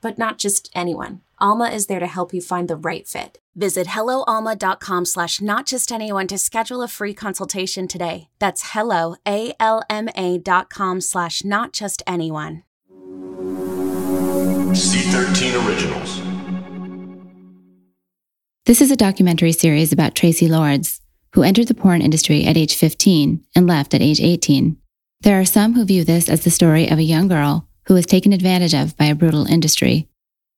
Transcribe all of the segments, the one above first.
but not just anyone. Alma is there to help you find the right fit. Visit helloalma.com slash not just anyone to schedule a free consultation today. That's hello, A-L-M-A dot com slash not just anyone. C13 Originals. This is a documentary series about Tracy Lords, who entered the porn industry at age 15 and left at age 18. There are some who view this as the story of a young girl who was taken advantage of by a brutal industry.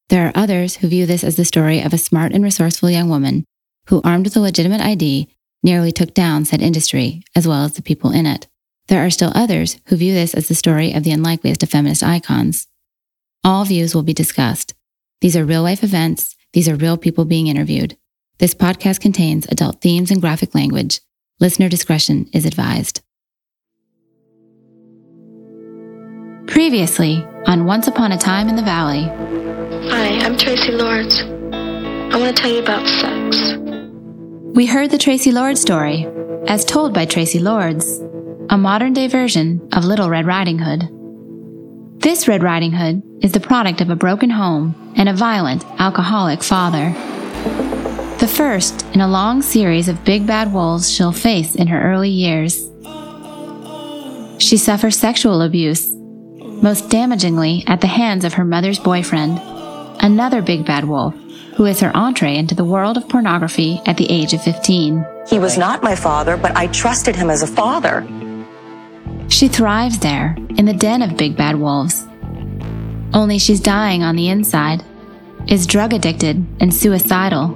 There are others who view this as the story of a smart and resourceful young woman who, armed with a legitimate ID, nearly took down said industry, as well as the people in it. There are still others who view this as the story of the unlikeliest of feminist icons. All views will be discussed. These are real life events, these are real people being interviewed. This podcast contains adult themes and graphic language. Listener discretion is advised. Previously on Once Upon a Time in the Valley. Hi, I'm Tracy Lords. I want to tell you about sex. We heard the Tracy Lords story, as told by Tracy Lords, a modern day version of Little Red Riding Hood. This Red Riding Hood is the product of a broken home and a violent, alcoholic father. The first in a long series of big bad wolves she'll face in her early years. She suffers sexual abuse most damagingly at the hands of her mother's boyfriend, another big bad wolf, who is her entree into the world of pornography at the age of 15. He was not my father, but I trusted him as a father. She thrives there, in the den of big bad wolves. Only she's dying on the inside, is drug addicted and suicidal.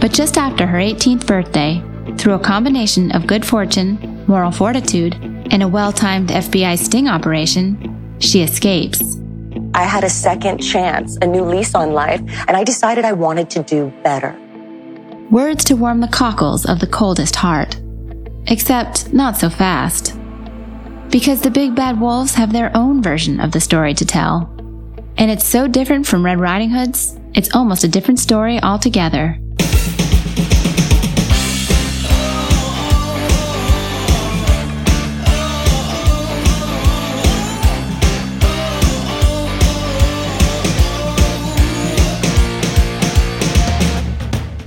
But just after her 18th birthday, through a combination of good fortune, moral fortitude, in a well timed FBI sting operation, she escapes. I had a second chance, a new lease on life, and I decided I wanted to do better. Words to warm the cockles of the coldest heart. Except not so fast. Because the big bad wolves have their own version of the story to tell. And it's so different from Red Riding Hood's, it's almost a different story altogether.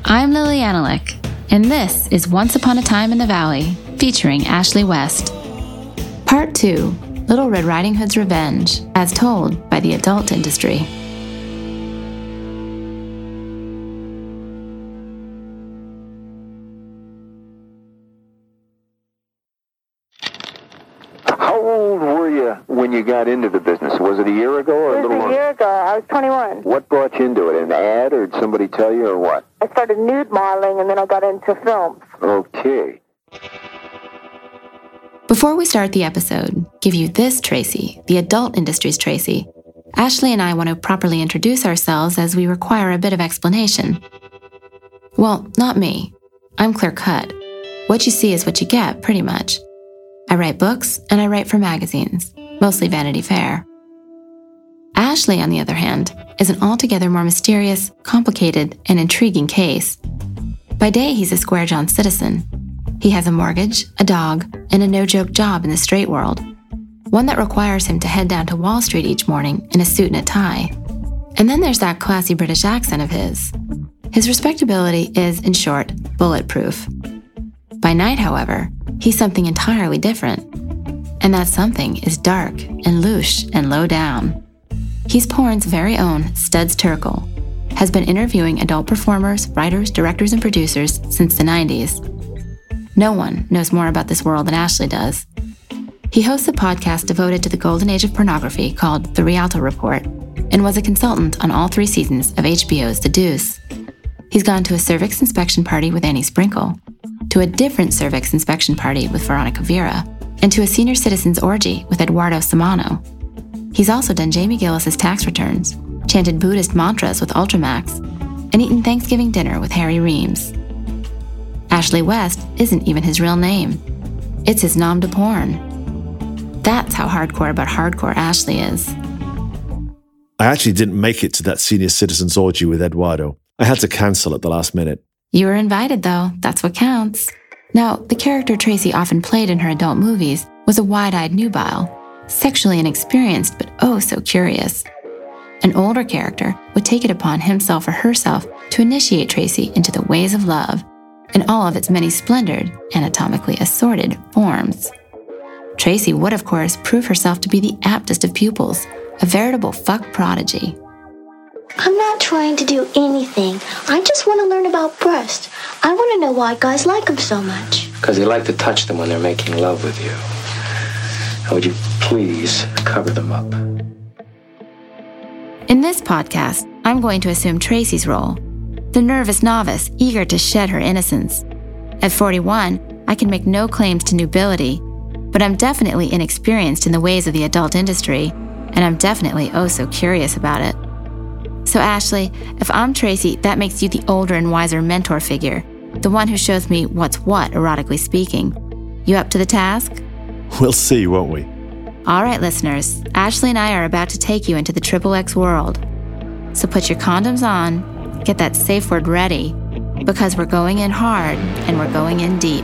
I'm Lili Anolik, and this is Once Upon a Time in the Valley, featuring Ashley West. Part 2 Little Red Riding Hood's Revenge, as told by the adult industry. Somebody tell you or what? I started nude modeling and then I got into films. Okay. Before we start the episode, give you this Tracy, the adult industry's Tracy. Ashley and I want to properly introduce ourselves as we require a bit of explanation. Well, not me. I'm clear cut. What you see is what you get, pretty much. I write books and I write for magazines, mostly Vanity Fair. Ashley, on the other hand, is an altogether more mysterious, complicated, and intriguing case. By day, he's a square John citizen. He has a mortgage, a dog, and a no joke job in the straight world. One that requires him to head down to Wall Street each morning in a suit and a tie. And then there's that classy British accent of his. His respectability is, in short, bulletproof. By night, however, he's something entirely different. And that something is dark and louche and low down. He's porn's very own Studs Terkel, has been interviewing adult performers, writers, directors, and producers since the 90s. No one knows more about this world than Ashley does. He hosts a podcast devoted to the golden age of pornography called The Rialto Report and was a consultant on all three seasons of HBO's The Deuce. He's gone to a cervix inspection party with Annie Sprinkle, to a different cervix inspection party with Veronica Vera, and to a senior citizens orgy with Eduardo Samano. He's also done Jamie Gillis's tax returns, chanted Buddhist mantras with Ultramax, and eaten Thanksgiving dinner with Harry Reams. Ashley West isn't even his real name. It's his nom de porn. That's how hardcore about hardcore Ashley is. I actually didn't make it to that senior citizens orgy with Eduardo. I had to cancel at the last minute. You were invited, though. That's what counts. Now, the character Tracy often played in her adult movies was a wide eyed nubile, sexually inexperienced but oh so curious. An older character would take it upon himself or herself to initiate Tracy into the ways of love in all of its many splendored, anatomically assorted forms. Tracy would, of course, prove herself to be the aptest of pupils, a veritable fuck prodigy. I'm not trying to do anything. I just want to learn about breasts. I want to know why guys like them so much. Because they like to touch them when they're making love with you. Would you please cover them up? In this podcast, I'm going to assume Tracy's role the nervous novice eager to shed her innocence. At 41, I can make no claims to nubility, but I'm definitely inexperienced in the ways of the adult industry, and I'm definitely oh so curious about it. So, Ashley, if I'm Tracy, that makes you the older and wiser mentor figure, the one who shows me what's what, erotically speaking. You up to the task? We'll see, won't we? All right, listeners, Ashley and I are about to take you into the Triple X world. So put your condoms on, get that safe word ready because we're going in hard and we're going in deep.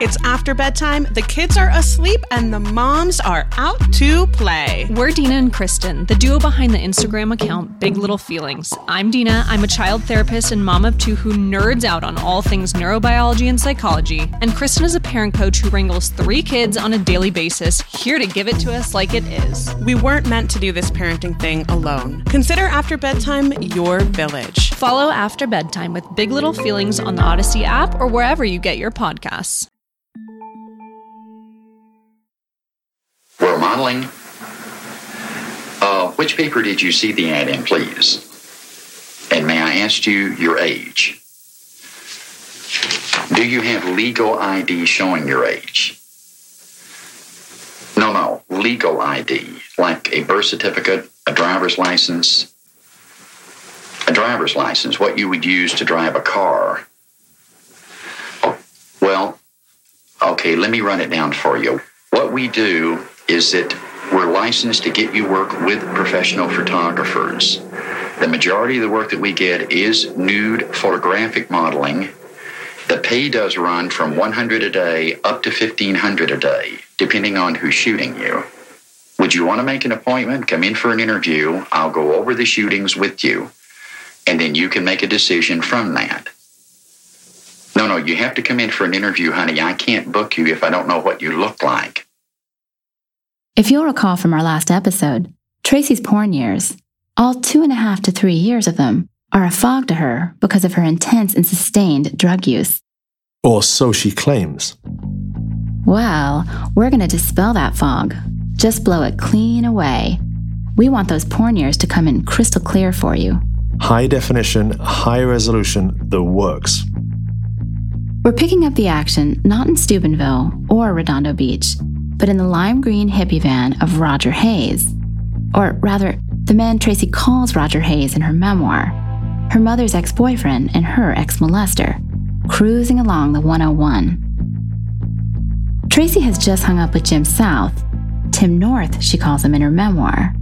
It's after bedtime, the kids are asleep, and the moms are out to play. We're Dina and Kristen, the duo behind the Instagram account Big Little Feelings. I'm Dina, I'm a child therapist and mom of two who nerds out on all things neurobiology and psychology. And Kristen is a parent coach who wrangles three kids on a daily basis, here to give it to us like it is. We weren't meant to do this parenting thing alone. Consider After Bedtime your village. Follow After Bedtime with Big Little Feelings on the Odyssey app or wherever you get your podcasts. We're modeling. Uh, which paper did you see the ad in, please? And may I ask you your age? Do you have legal ID showing your age? No, no, legal ID, like a birth certificate, a driver's license. A driver's license, what you would use to drive a car. Well, okay, let me run it down for you. What we do is that we're licensed to get you work with professional photographers. The majority of the work that we get is nude photographic modeling. The pay does run from 100 a day up to 1500 a day, depending on who's shooting you. Would you want to make an appointment? Come in for an interview. I'll go over the shootings with you, and then you can make a decision from that. No, no, you have to come in for an interview, honey. I can't book you if I don't know what you look like. If you'll recall from our last episode, Tracy's porn years, all two and a half to three years of them, are a fog to her because of her intense and sustained drug use. Or so she claims. Well, we're going to dispel that fog. Just blow it clean away. We want those porn years to come in crystal clear for you. High definition, high resolution, the works. We're picking up the action not in Steubenville or Redondo Beach, but in the lime green hippie van of Roger Hayes. Or rather, the man Tracy calls Roger Hayes in her memoir, her mother's ex boyfriend and her ex molester, cruising along the 101. Tracy has just hung up with Jim South, Tim North, she calls him in her memoir.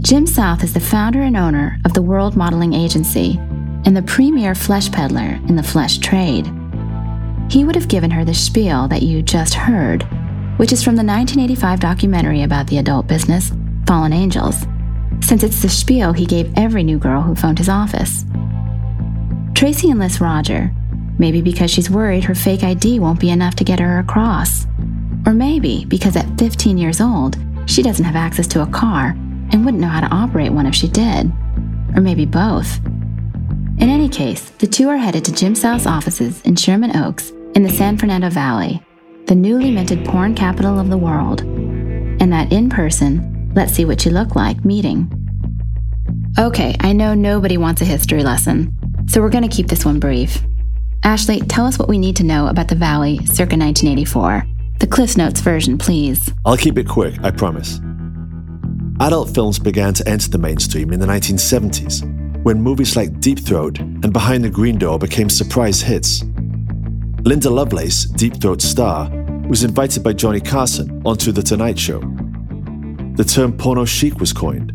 Jim South is the founder and owner of the World Modeling Agency and the premier flesh peddler in the flesh trade. He would have given her the spiel that you just heard which is from the 1985 documentary about the adult business, Fallen Angels. since it's the spiel he gave every new girl who phoned his office. Tracy enlists Roger, maybe because she's worried her fake ID won't be enough to get her across. Or maybe because at 15 years old, she doesn't have access to a car and wouldn't know how to operate one if she did. Or maybe both. In any case, the two are headed to Jim South's offices in Sherman Oaks in the San Fernando Valley, the newly minted porn capital of the world. And that in person, let's see what you look like meeting. Okay, I know nobody wants a history lesson, so we're going to keep this one brief. Ashley, tell us what we need to know about the Valley circa 1984. The Cliff Notes version, please. I'll keep it quick, I promise. Adult films began to enter the mainstream in the 1970s, when movies like Deep Throat and Behind the Green Door became surprise hits. Linda Lovelace, Deep Throat's star, was invited by Johnny Carson onto The Tonight Show. The term porno chic was coined.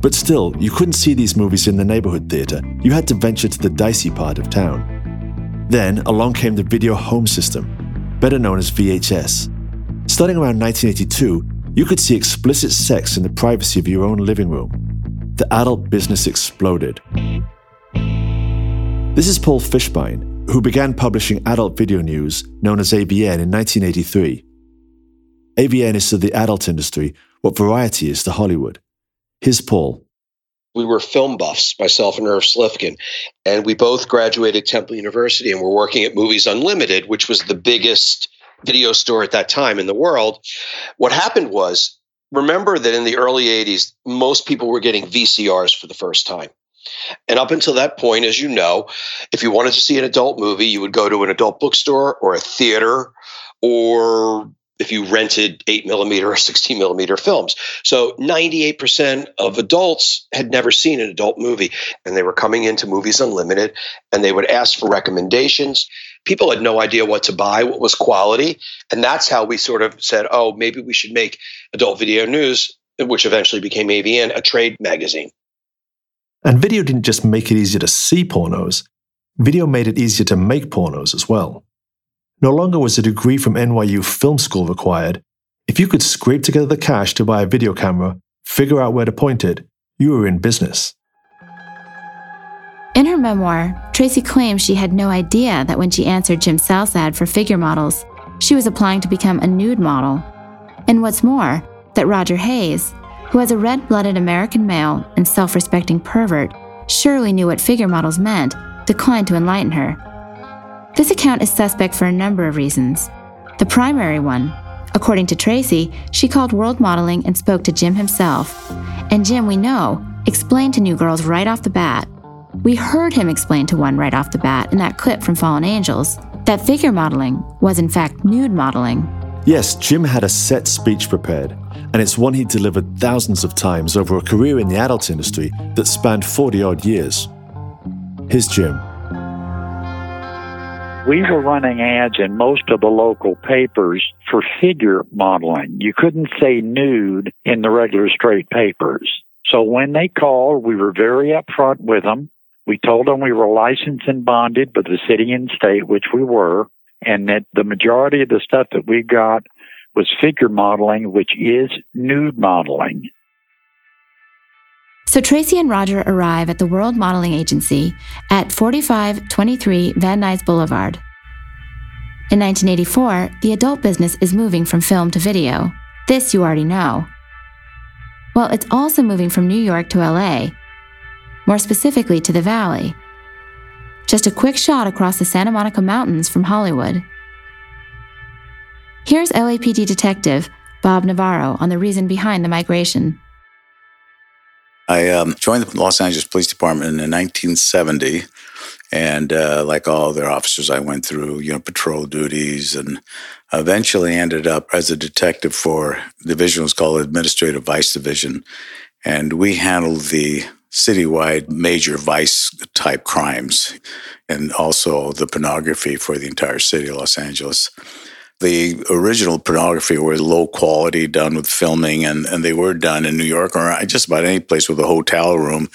But still, you couldn't see these movies in the neighborhood theater. You had to venture to the dicey part of town. Then along came the video home system, better known as VHS. Starting around 1982, you could see explicit sex in the privacy of your own living room. The adult business exploded. This is Paul Fishbein, who began publishing adult video news known as AVN in 1983. AVN is to the adult industry what Variety is to Hollywood. His Paul. We were film buffs, myself and Irv Slifkin, and we both graduated Temple University and were working at Movies Unlimited, which was the biggest video store at that time in the world. What happened was, remember that in the early 80s, most people were getting VCRs for the first time. And up until that point, as you know, if you wanted to see an adult movie, you would go to an adult bookstore or a theater or if you rented 8 millimeter or 16 millimeter films. So 98% of adults had never seen an adult movie and they were coming into Movies Unlimited and they would ask for recommendations. People had no idea what to buy, what was quality. And that's how we sort of said, oh, maybe we should make Adult Video News, which eventually became AVN, a trade magazine. And video didn't just make it easier to see pornos, video made it easier to make pornos as well. No longer was a degree from NYU Film School required. If you could scrape together the cash to buy a video camera, figure out where to point it, you were in business. In her memoir, Tracy claims she had no idea that when she answered Jim South's ad for figure models, she was applying to become a nude model. And what's more, that Roger Hayes, who as a red blooded American male and self respecting pervert surely knew what figure models meant, declined to enlighten her. This account is suspect for a number of reasons. The primary one, according to Tracy, she called world modeling and spoke to Jim himself. And Jim, we know, explained to new girls right off the bat. We heard him explain to one right off the bat in that clip from Fallen Angels that figure modeling was in fact nude modeling. Yes, Jim had a set speech prepared, and it's one he delivered thousands of times over a career in the adult industry that spanned 40 odd years. Here's Jim we were running ads in most of the local papers for figure modeling. You couldn't say nude in the regular straight papers. So when they called, we were very upfront with them. We told them we were licensed and bonded by the city and state, which we were, and that the majority of the stuff that we got was figure modeling, which is nude modeling. So Tracy and Roger arrive at the World Modeling Agency at 4523 Van Nuys Boulevard. In 1984, the adult business is moving from film to video. This you already know. Well, it's also moving from New York to LA, more specifically to the Valley. Just a quick shot across the Santa Monica Mountains from Hollywood. Here's LAPD detective Bob Navarro on the reason behind the migration. I um, joined the Los Angeles Police Department in 1970, and uh, like all their officers, I went through you know patrol duties, and eventually ended up as a detective for the division was called Administrative Vice Division, and we handled the citywide major vice type crimes, and also the pornography for the entire city of Los Angeles. The original pornography were low quality, done with filming, and, and they were done in New York or just about any place with a hotel room.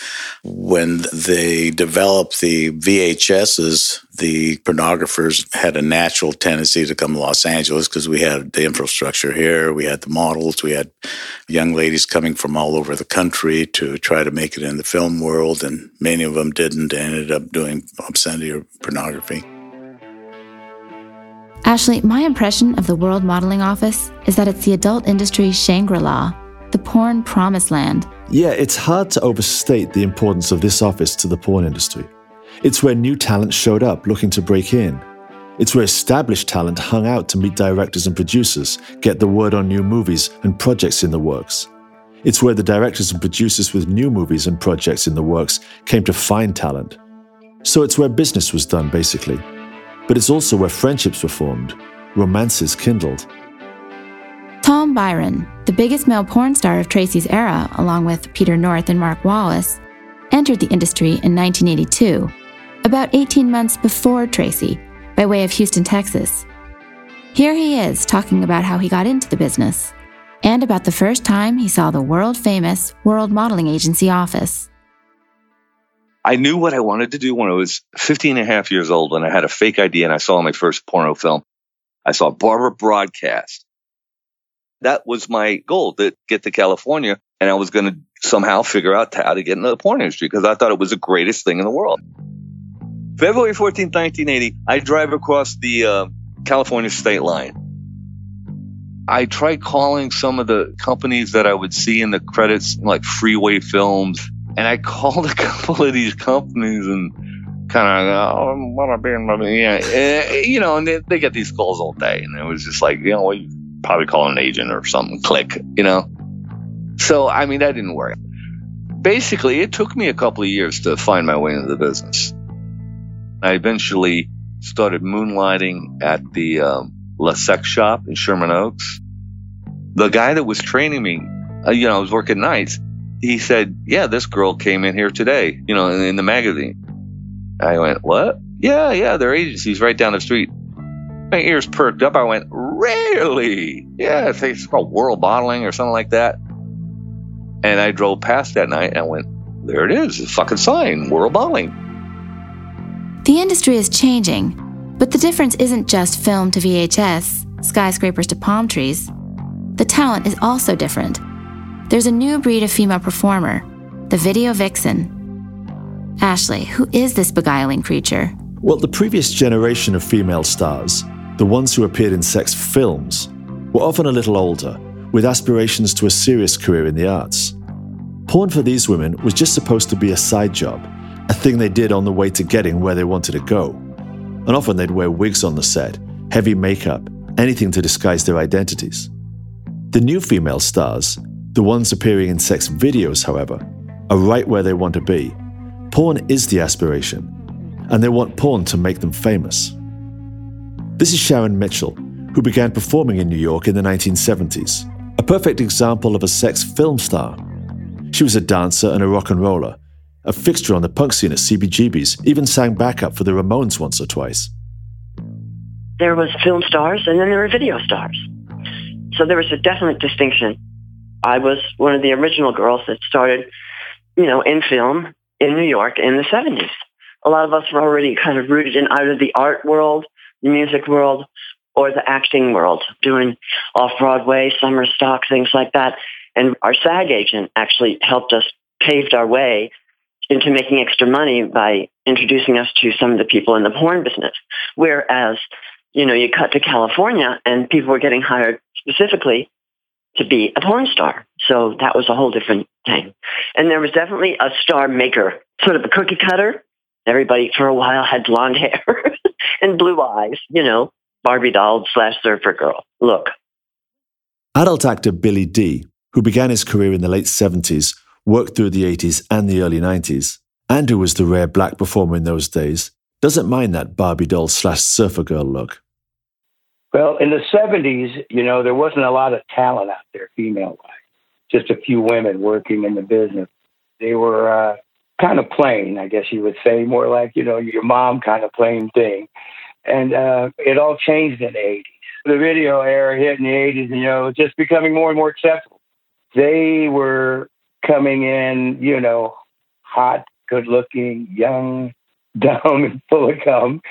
When they developed the VHSs, the pornographers had a natural tendency to come to Los Angeles because we had the infrastructure here, we had the models, we had young ladies coming from all over the country to try to make it in the film world, and many of them didn't. They ended up doing obscenity or pornography. Ashley, my impression of the World Modeling Office is that it's the adult industry Shangri La, the porn promised land. Yeah, it's hard to overstate the importance of this office to the porn industry. It's where new talent showed up looking to break in. It's where established talent hung out to meet directors and producers, get the word on new movies and projects in the works. It's where the directors and producers with new movies and projects in the works came to find talent. So it's where business was done, basically but it's also where friendships were formed, romances kindled. Tom Byron, the biggest male porn star of Tracy's era, along with Peter North and Marc Wallice, entered the industry in 1982, about 18 months before Tracy, by way of Houston, Texas. Here he is talking about how he got into the business and about the first time he saw the world famous World Modeling Agency office. I knew what I wanted to do when I was 15 and a half years old when I had a fake idea and I saw my first porno film. I saw Barbara broadcast. That was my goal to get to California and I was going to somehow figure out how to get into the porn industry because I thought it was the greatest thing in the world. February 14, 1980, I drive across the uh, California state line. I tried calling some of the companies that I would see in the credits, like Freeway Films, and I called a couple of these companies and kind of, oh, what I being, yeah, eh, you know, and they, they get these calls all day. And it was just like, you know, you probably call an agent or something, click, you know? So, I mean, that didn't work. Basically, it took me a couple of years to find my way into the business. I eventually started moonlighting at the um, La Sex Shop in Sherman Oaks. The guy that was training me, uh, you know, I was working nights he said, Yeah, this girl came in here today, you know, in, in the magazine. I went, What? Yeah, yeah, their agency's right down the street. My ears perked up. I went, Really? Yeah, it's called World Modeling or something like that. And I drove past that night and went, There it is, a fucking sign, World Modeling. The industry is changing, but the difference isn't just film to VHS, skyscrapers to palm trees. The talent is also different there's a new breed of female performer, the video vixen. Ashley, who is this beguiling creature? Well, the previous generation of female stars, the ones who appeared in sex films, were often a little older, with aspirations to a serious career in the arts. Porn for these women was just supposed to be a side job, a thing they did on the way to getting where they wanted to go. And often they'd wear wigs on the set, heavy makeup, anything to disguise their identities. The new female stars, the ones appearing in sex videos, however, are right where they want to be. Porn is the aspiration, and they want porn to make them famous. This is Sharon Mitchell, who began performing in New York in the 1970s, a perfect example of a sex film star. She was a dancer and a rock and roller, a fixture on the punk scene at CBGB's, even sang backup for the Ramones once or twice. There was film stars and then there were video stars. So there was a definite distinction I was one of the original girls that started, you know, in film in New York in the 70s. A lot of us were already kind of rooted in either the art world, the music world, or the acting world, doing off-Broadway, summer stock, things like that. And our SAG agent actually helped us paved our way into making extra money by introducing us to some of the people in the porn business. Whereas, you know, you cut to California and people were getting hired specifically to be a porn star. So that was a whole different thing. And there was definitely a star maker, sort of a cookie cutter. Everybody for a while had blonde hair and blue eyes, you know, Barbie doll slash surfer girl look. Adult actor Billy Dee, who began his career in the late 70s, worked through the 80s and the early 90s, and who was the rare black performer in those days, doesn't mind that Barbie doll slash surfer girl look. Well, in the 70s, you know, there wasn't a lot of talent out there, female wise. Just a few women working in the business. They were uh, kind of plain, I guess you would say, more like, you know, your mom kind of plain thing. And uh, it all changed in the 80s. the video era hit in the 80s, you know, just becoming more and more acceptable. They were coming in, you know, hot, good looking, young, dumb, and full of cum.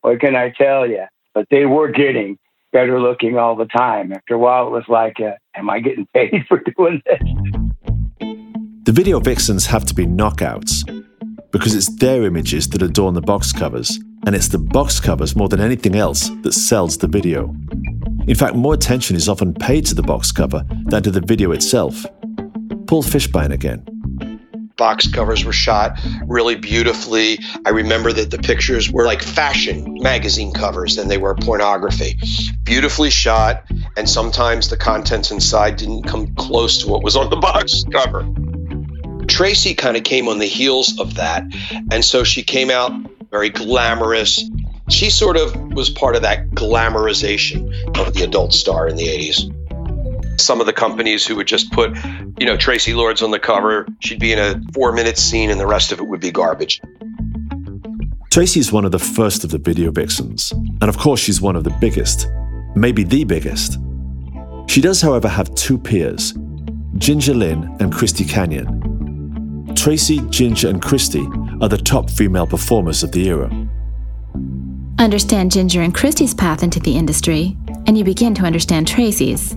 What can I tell you? But they were getting better looking all the time. After a while, it was like, uh, am I getting paid for doing this? The video vixens have to be knockouts because it's their images that adorn the box covers, and it's the box covers more than anything else that sells the video. In fact, more attention is often paid to the box cover than to the video itself. Paul Fishbein again box covers were shot really beautifully. I remember that the pictures were like fashion magazine covers than they were pornography. Beautifully shot, and sometimes the contents inside didn't come close to what was on the box cover. Tracy kind of came on the heels of that, and so she came out very glamorous. She sort of was part of that glamorization of the adult star in the 80s some of the companies who would just put, you know, Tracy Lords on the cover. She'd be in a four minute scene and the rest of it would be garbage. Tracy is one of the first of the video vixens. And of course, she's one of the biggest, maybe the biggest. She does, however, have two peers Ginger Lynn and Christy Canyon. Tracy, Ginger, and Christy are the top female performers of the era. Understand Ginger and Christy's path into the industry, and you begin to understand Tracy's.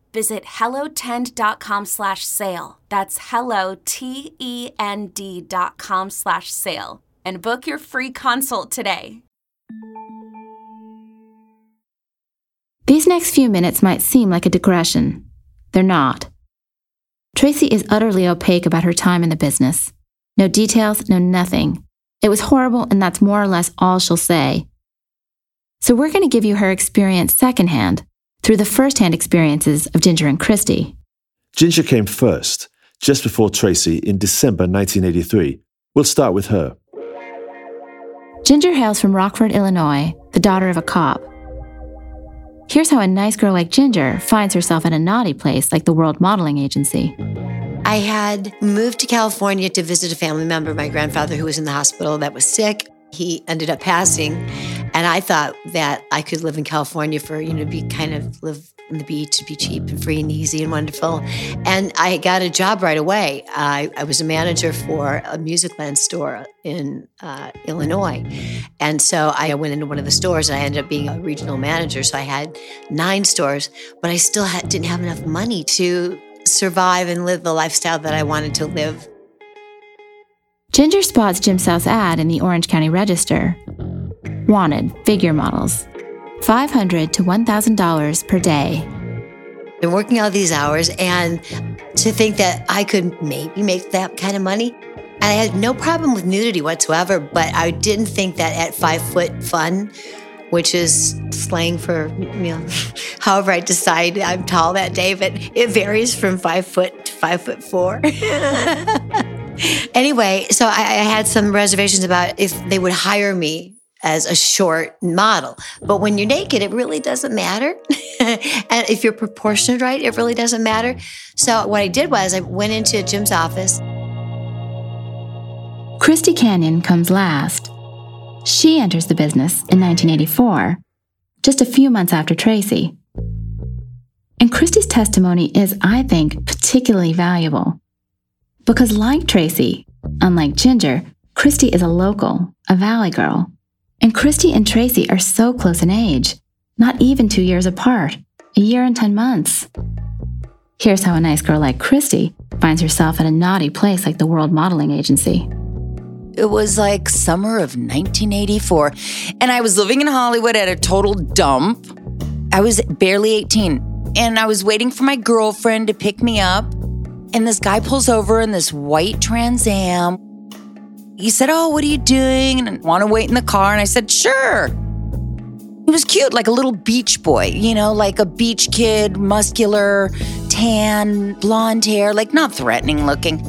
Visit hellotend.com slash sale. That's hello, T-E-N-D dot com slash sale. And book your free consult today. These next few minutes might seem like a digression. They're not. Tracy is utterly opaque about her time in the business. No details, no nothing. It was horrible, and that's more or less all she'll say. So we're going to give you her experience secondhand through the first-hand experiences of Ginger and Christy. Ginger came first, just before Tracy in December 1983. We'll start with her. Ginger hails from Rockford, Illinois, the daughter of a cop. Here's how a nice girl like Ginger finds herself in a naughty place like the World Modeling Agency. I had moved to California to visit a family member, my grandfather, who was in the hospital that was sick. He ended up passing, and I thought that I could live in California for, you know, be kind of live on the beach, be cheap and free and easy and wonderful. And I got a job right away. I, I was a manager for a Musicland store in uh, Illinois. And so I went into one of the stores and I ended up being a regional manager. So I had nine stores, but I still had, didn't have enough money to survive and live the lifestyle that I wanted to live. Ginger spots Jim South's ad in the Orange County Register. Wanted figure models. 500 to $1,000 per day. Been working all these hours, and to think that I could maybe make that kind of money. And I had no problem with nudity whatsoever, but I didn't think that at five foot fun, which is slang for, you know, however I decide I'm tall that day, but it varies from five foot to five foot four. anyway, so I, I had some reservations about if they would hire me as a short model. But when you're naked, it really doesn't matter. and if you're proportioned right, it really doesn't matter. So what I did was I went into Jim's office. Christy Canyon comes last. She enters the business in 1984, just a few months after Tracy. And Christy's testimony is, I think, particularly valuable. Because, like Tracy, unlike Ginger, Christy is a local, a valley girl. And Christy and Tracy are so close in age, not even two years apart, a year and 10 months. Here's how a nice girl like Christy finds herself at a naughty place like the World Modeling Agency. It was like summer of 1984, and I was living in Hollywood at a total dump. I was barely 18, and I was waiting for my girlfriend to pick me up. And this guy pulls over in this white Trans Am. He said, Oh, what are you doing? And want to wait in the car? And I said, Sure. He was cute, like a little beach boy, you know, like a beach kid, muscular, tan, blonde hair, like not threatening looking.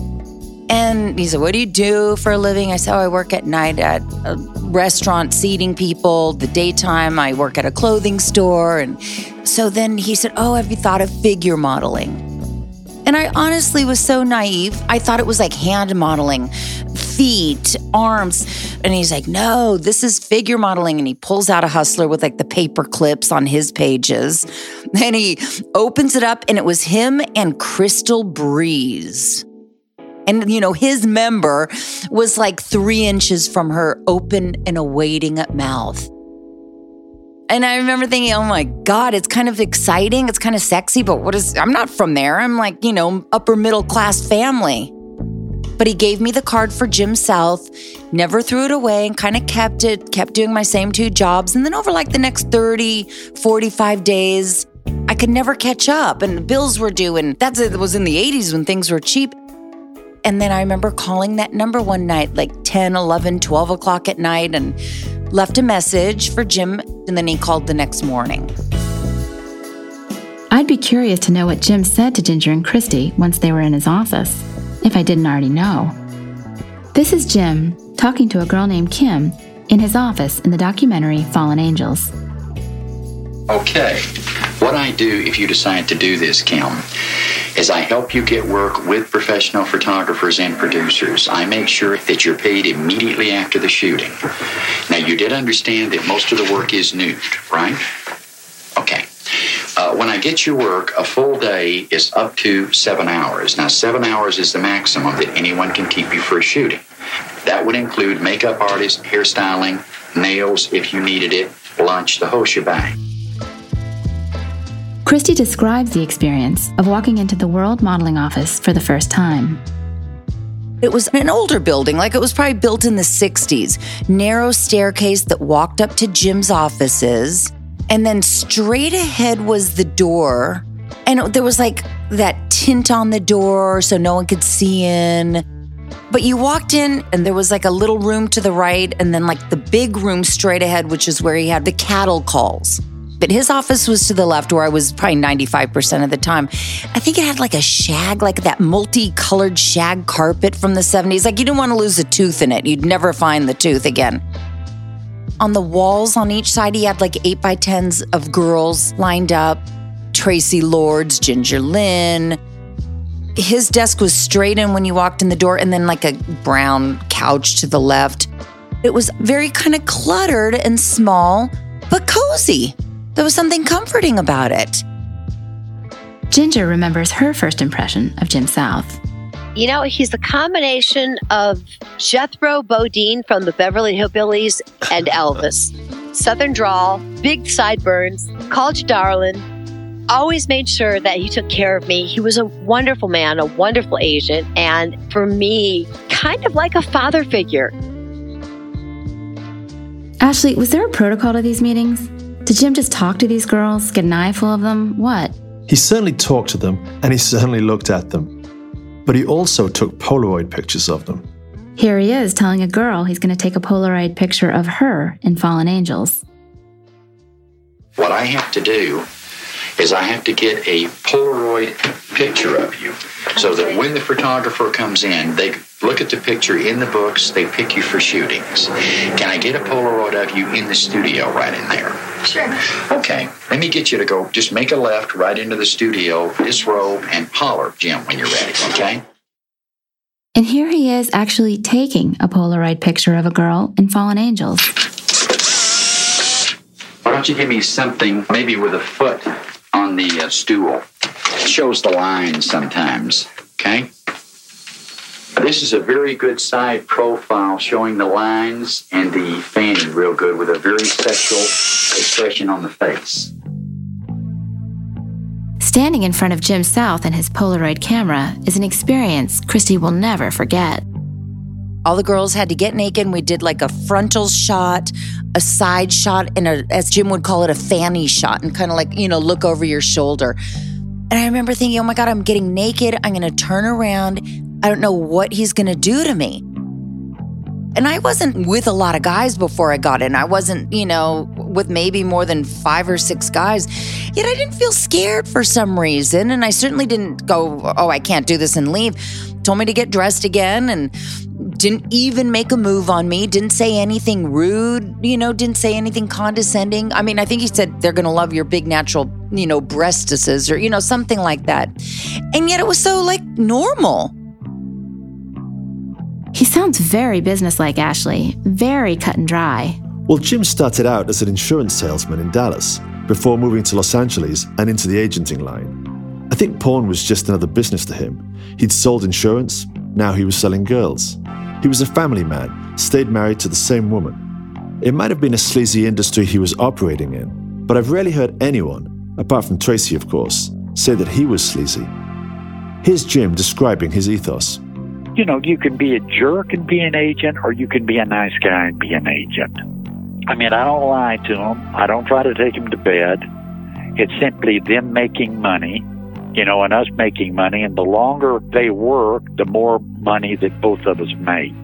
And he said, What do you do for a living? I said, Oh, I work at night at a restaurant seating people. The daytime, I work at a clothing store. And so then he said, Oh, have you thought of figure modeling? And I honestly was so naive. I thought it was like hand modeling, feet, arms. And he's like, no, this is figure modeling. And he pulls out a hustler with like the paper clips on his pages. And he opens it up, and it was him and Crystal Breeze. And, you know, his member was like three inches from her open and awaiting mouth. And I remember thinking, oh my God, it's kind of exciting. It's kind of sexy, but what is, I'm not from there. I'm like, you know, upper middle class family. But he gave me the card for Jim South, never threw it away, and kind of kept it, kept doing my same two jobs. And then over like the next 30, 45 days, I could never catch up. And the bills were due. And that's it was in the 80s when things were cheap. And then I remember calling that number one night, like 10, 11, 12 o'clock at night, and left a message for Jim. And then he called the next morning. I'd be curious to know what Jim said to Ginger and Christy once they were in his office, if I didn't already know. This is Jim talking to a girl named Kim in his office in the documentary Fallen Angels. Okay, what I do if you decide to do this, Kim, is I help you get work with professional photographers and producers. I make sure that you're paid immediately after the shooting. Now, you did understand that most of the work is nude, right? Okay. Uh, when I get your work, a full day is up to seven hours. Now, seven hours is the maximum that anyone can keep you for a shooting. That would include makeup artist, hairstyling, nails if you needed it, lunch, the whole shebang. Christy describes the experience of walking into the World Modeling Office for the first time. It was an older building, like it was probably built in the 60s. Narrow staircase that walked up to Jim's offices. And then straight ahead was the door. And there was like that tint on the door so no one could see in. But you walked in and there was like a little room to the right, and then like the big room straight ahead, which is where he had the cattle calls. But his office was to the left where I was probably 95% of the time. I think it had like a shag, like that multicolored shag carpet from the 70s. Like you didn't want to lose a tooth in it. You'd never find the tooth again. On the walls on each side, he had like eight by tens of girls lined up. Tracy Lords, Ginger Lynn. His desk was straight in when you walked in the door, and then like a brown couch to the left. It was very kind of cluttered and small, but cozy. There was something comforting about it. Ginger remembers her first impression of Jim South. You know, he's the combination of Jethro Bodine from the Beverly Hillbillies and Elvis. Southern drawl, big sideburns, called you darling, always made sure that he took care of me. He was a wonderful man, a wonderful agent, and for me, kind of like a father figure. Ashley, was there a protocol to these meetings? Did Jim just talk to these girls, get an eyeful of them? What? He certainly talked to them and he certainly looked at them. But he also took Polaroid pictures of them. Here he is telling a girl he's going to take a Polaroid picture of her in Fallen Angels. What I have to do is I have to get a Polaroid picture of you so that when the photographer comes in, they look at the picture in the books, they pick you for shootings. Can I get a Polaroid of you in the studio right in there? Sure. Okay, let me get you to go, just make a left right into the studio, disrobe, and holler, Jim, when you're ready, okay? And here he is actually taking a Polaroid picture of a girl in Fallen Angels. Why don't you give me something, maybe with a foot on the uh, stool? It shows the lines sometimes, okay? This is a very good side profile showing the lines and the fanny real good with a very sexual expression on the face. Standing in front of Jim South and his Polaroid camera is an experience Christy will never forget. All the girls had to get naked and we did like a frontal shot, a side shot, and a, as Jim would call it, a fanny shot and kind of like, you know, look over your shoulder. And I remember thinking, oh my God, I'm getting naked. I'm going to turn around. I don't know what he's going to do to me. And I wasn't with a lot of guys before I got in. I wasn't, you know, with maybe more than five or six guys. Yet I didn't feel scared for some reason. And I certainly didn't go, oh, I can't do this and leave. Told me to get dressed again and didn't even make a move on me, didn't say anything rude, you know, didn't say anything condescending. I mean, I think he said they're going to love your big natural, you know, breastises or, you know, something like that. And yet it was so like normal. He sounds very businesslike, Ashley, very cut and dry. Well, Jim started out as an insurance salesman in Dallas before moving to Los Angeles and into the agenting line. I think porn was just another business to him. He'd sold insurance, now he was selling girls. He was a family man, stayed married to the same woman. It might have been a sleazy industry he was operating in, but I've rarely heard anyone, apart from Traci, of course, say that he was sleazy. Here's Jim describing his ethos. You know, you can be a jerk and be an agent, or you can be a nice guy and be an agent. I mean, I don't lie to them. I don't try to take them to bed. It's simply them making money, you know, and us making money. And the longer they work, the more money that both of us make.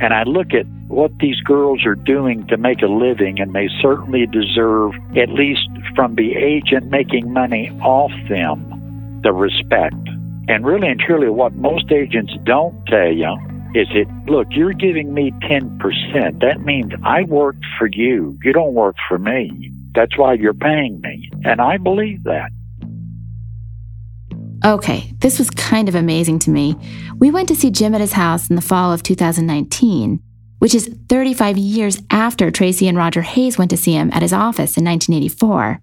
And I look at what these girls are doing to make a living, and they certainly deserve, at least from the agent making money off them, the respect. And really and truly, what most agents don't tell you is that, look, you're giving me 10%. That means I worked for you. You don't work for me. That's why you're paying me. And I believe that. Okay, this was kind of amazing to me. We went to see Jim at his house in the fall of 2019, which is 35 years after Traci and Roger Hayes went to see him at his office in 1984.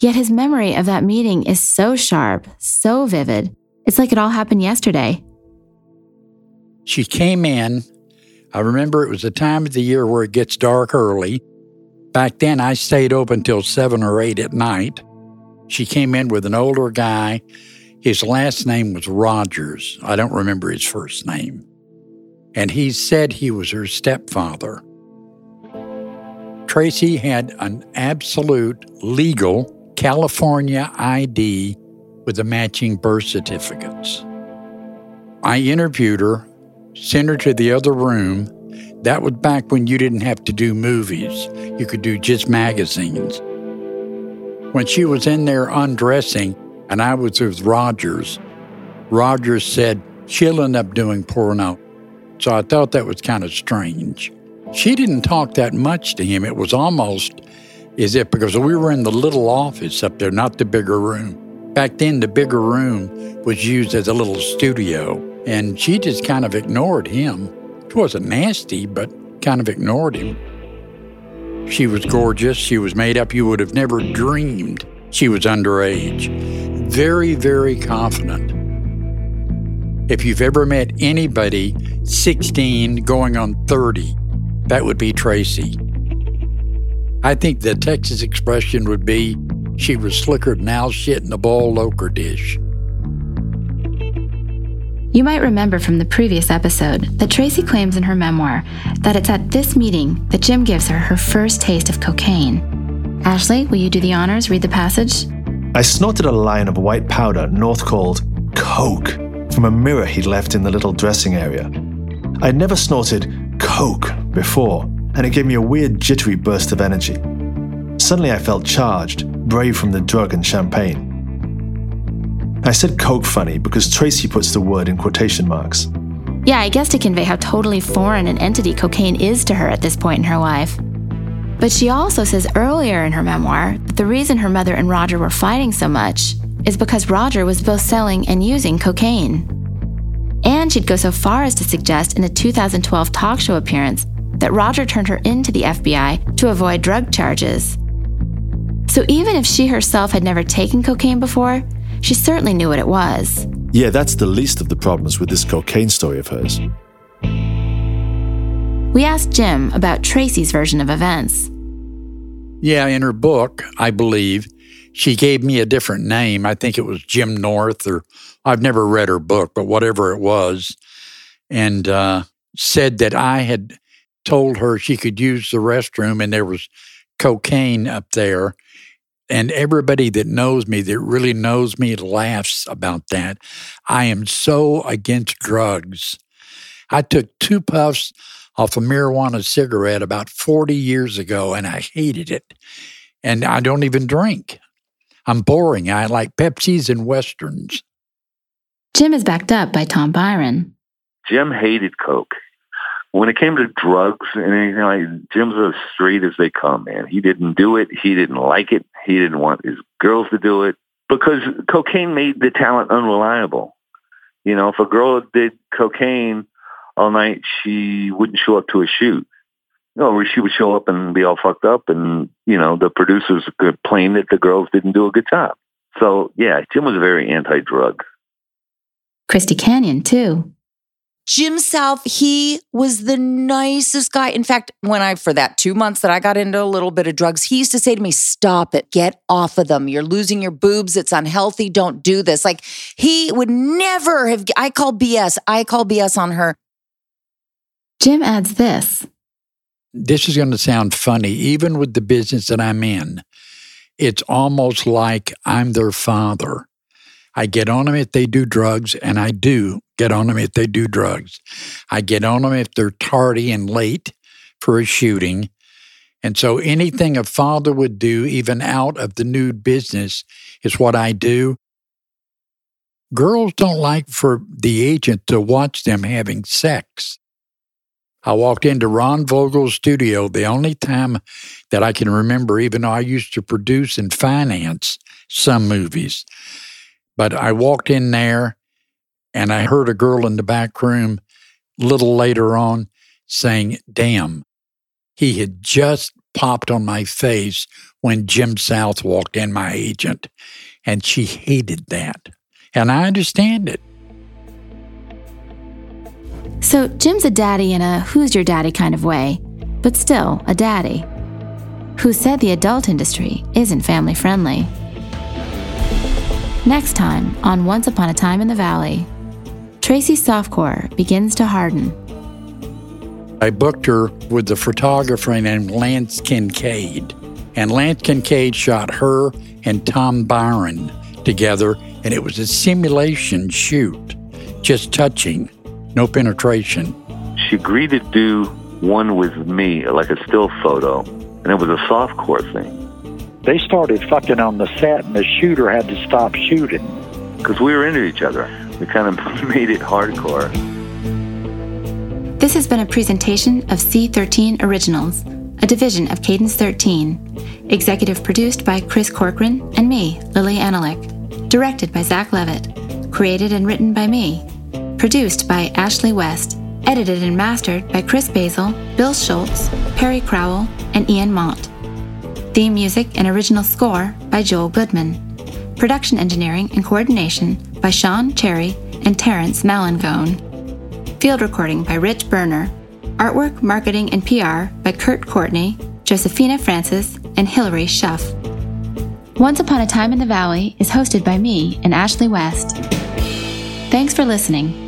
Yet his memory of that meeting is so sharp, so vivid. It's like it all happened yesterday. She came in. I remember it was the time of the year where it gets dark early. Back then, I stayed open till seven or eight at night. She came in with an older guy. His last name was Rogers. I don't remember his first name. And he said he was her stepfather. Traci had an absolute legal California ID with the matching birth certificates. I interviewed her, sent her to the other room. That was back when you didn't have to do movies, you could do just magazines. When she was in there undressing, and I was with Rogers, Rogers said she'll end up doing porno. So I thought that was kind of strange. She didn't talk that much to him. It was almost as if because we were in the little office up there, not the bigger room. Back then, the bigger room was used as a little studio, and she just kind of ignored him. It wasn't nasty, but kind of ignored him. She was gorgeous. She was made up. You would have never dreamed she was underage. Very, very confident. If you've ever met anybody 16 going on 30, that would be Traci. I think the Texas expression would be she was slicker than owl shit in a boiled ochre dish. You might remember from the previous episode that Traci claims in her memoir that it's at this meeting that Jim gives her her first taste of cocaine. Ashley, will you do the honors, read the passage? I snorted a line of white powder North called Coke from a mirror he'd left in the little dressing area. I'd never snorted Coke before, and it gave me a weird jittery burst of energy. Suddenly I felt charged, brave from the drug and champagne. I said coke funny because Traci puts the word in quotation marks. Yeah, I guess to convey how totally foreign an entity cocaine is to her at this point in her life. But she also says earlier in her memoir that the reason her mother and Roger were fighting so much is because Roger was both selling and using cocaine. And she'd go so far as to suggest in a 2012 talk show appearance that Roger turned her into the FBI to avoid drug charges. So even if she herself had never taken cocaine before, she certainly knew what it was. Yeah, that's the least of the problems with this cocaine story of hers. We asked Jim about Traci's version of events. Yeah, in her book, I believe, she gave me a different name. I think it was Jim North, or I've never read her book, but whatever it was, and uh, said that I had told her she could use the restroom and there was cocaine up there. And everybody that knows me, that really knows me, laughs about that. I am so against drugs. I took two puffs off a marijuana cigarette about 40 years ago and I hated it. And I don't even drink. I'm boring. I like Pepsis and Westerns. Jim is backed up by Tom Byron. Jim hated Coke. When it came to drugs and anything like Jim's as straight as they come, man. He didn't do it. He didn't like it. He didn't want his girls to do it because cocaine made the talent unreliable. You know, if a girl did cocaine all night, she wouldn't show up to a shoot. No, she would show up and be all fucked up, and you know the producers could complain that the girls didn't do a good job. So yeah, Jim was very anti-drug. Christy Canyon too. Jim South, he was the nicest guy. In fact, when I, for that two months that I got into a little bit of drugs, he used to say to me, Stop it, get off of them. You're losing your boobs. It's unhealthy. Don't do this. Like he would never have, I call BS. I call BS on her. Jim adds this. This is going to sound funny, even with the business that I'm in. It's almost like I'm their father. I get on them if they do drugs, and I do get on them if they do drugs. I get on them if they're tardy and late for a shooting. And so anything a father would do, even out of the nude business, is what I do. Girls don't like for the agent to watch them having sex. I walked into Ron Vogel's studio the only time that I can remember, even though I used to produce and finance some movies. But I walked in there and I heard a girl in the back room a little later on saying, Damn, he had just popped on my face when Jim South walked in, my agent. And she hated that. And I understand it. So Jim's a daddy in a who's your daddy kind of way, but still a daddy. Who said the adult industry isn't family friendly? Next time on Once Upon a Time in the Valley, Tracy's softcore begins to harden. I booked her with a photographer named Lance Kincaid. And Lance Kincaid shot her and Tom Byron together, and it was a simulation shoot, just touching, no penetration. She agreed to do one with me, like a still photo, and it was a softcore thing they started fucking on the set, and the shooter had to stop shooting. Because we were into each other. We kind of made it hardcore. This has been a presentation of C13 Originals, a division of Cadence 13. Executive produced by Chris Corcoran and me, Lili Anolik. Directed by Zach Levitt. Created and written by me. Produced by Ashley West. Edited and mastered by Chris Basil, Bill Schultz, Perry Crowell, and Ian Mont. Theme music and original score by Joel Goodman. Production engineering and coordination by Sean Cherry and Terrence Malangone. Field recording by Rich Berner. Artwork, marketing, and PR by Kurt Courtney, Josefina Francis, and Hilary Schuff. Once Upon a Time in the Valley is hosted by me and Ashley West. Thanks for listening.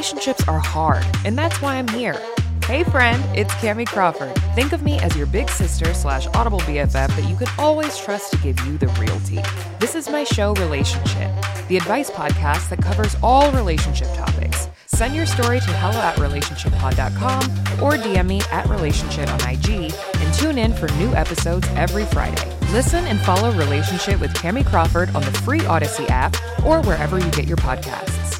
Relationships are hard, and that's why I'm here. Hey friend, it's Cami Crawford. Think of me as your big sister slash audible BFF that you can always trust to give you the real tea. This is my show, Relationship, the advice podcast that covers all relationship topics Send your story to hello at relationshippod.com or DM me at relationship on IG and tune in for new episodes every Friday. Listen and follow Relationship with Cami Crawford on the free Audacy app or wherever you get your podcasts.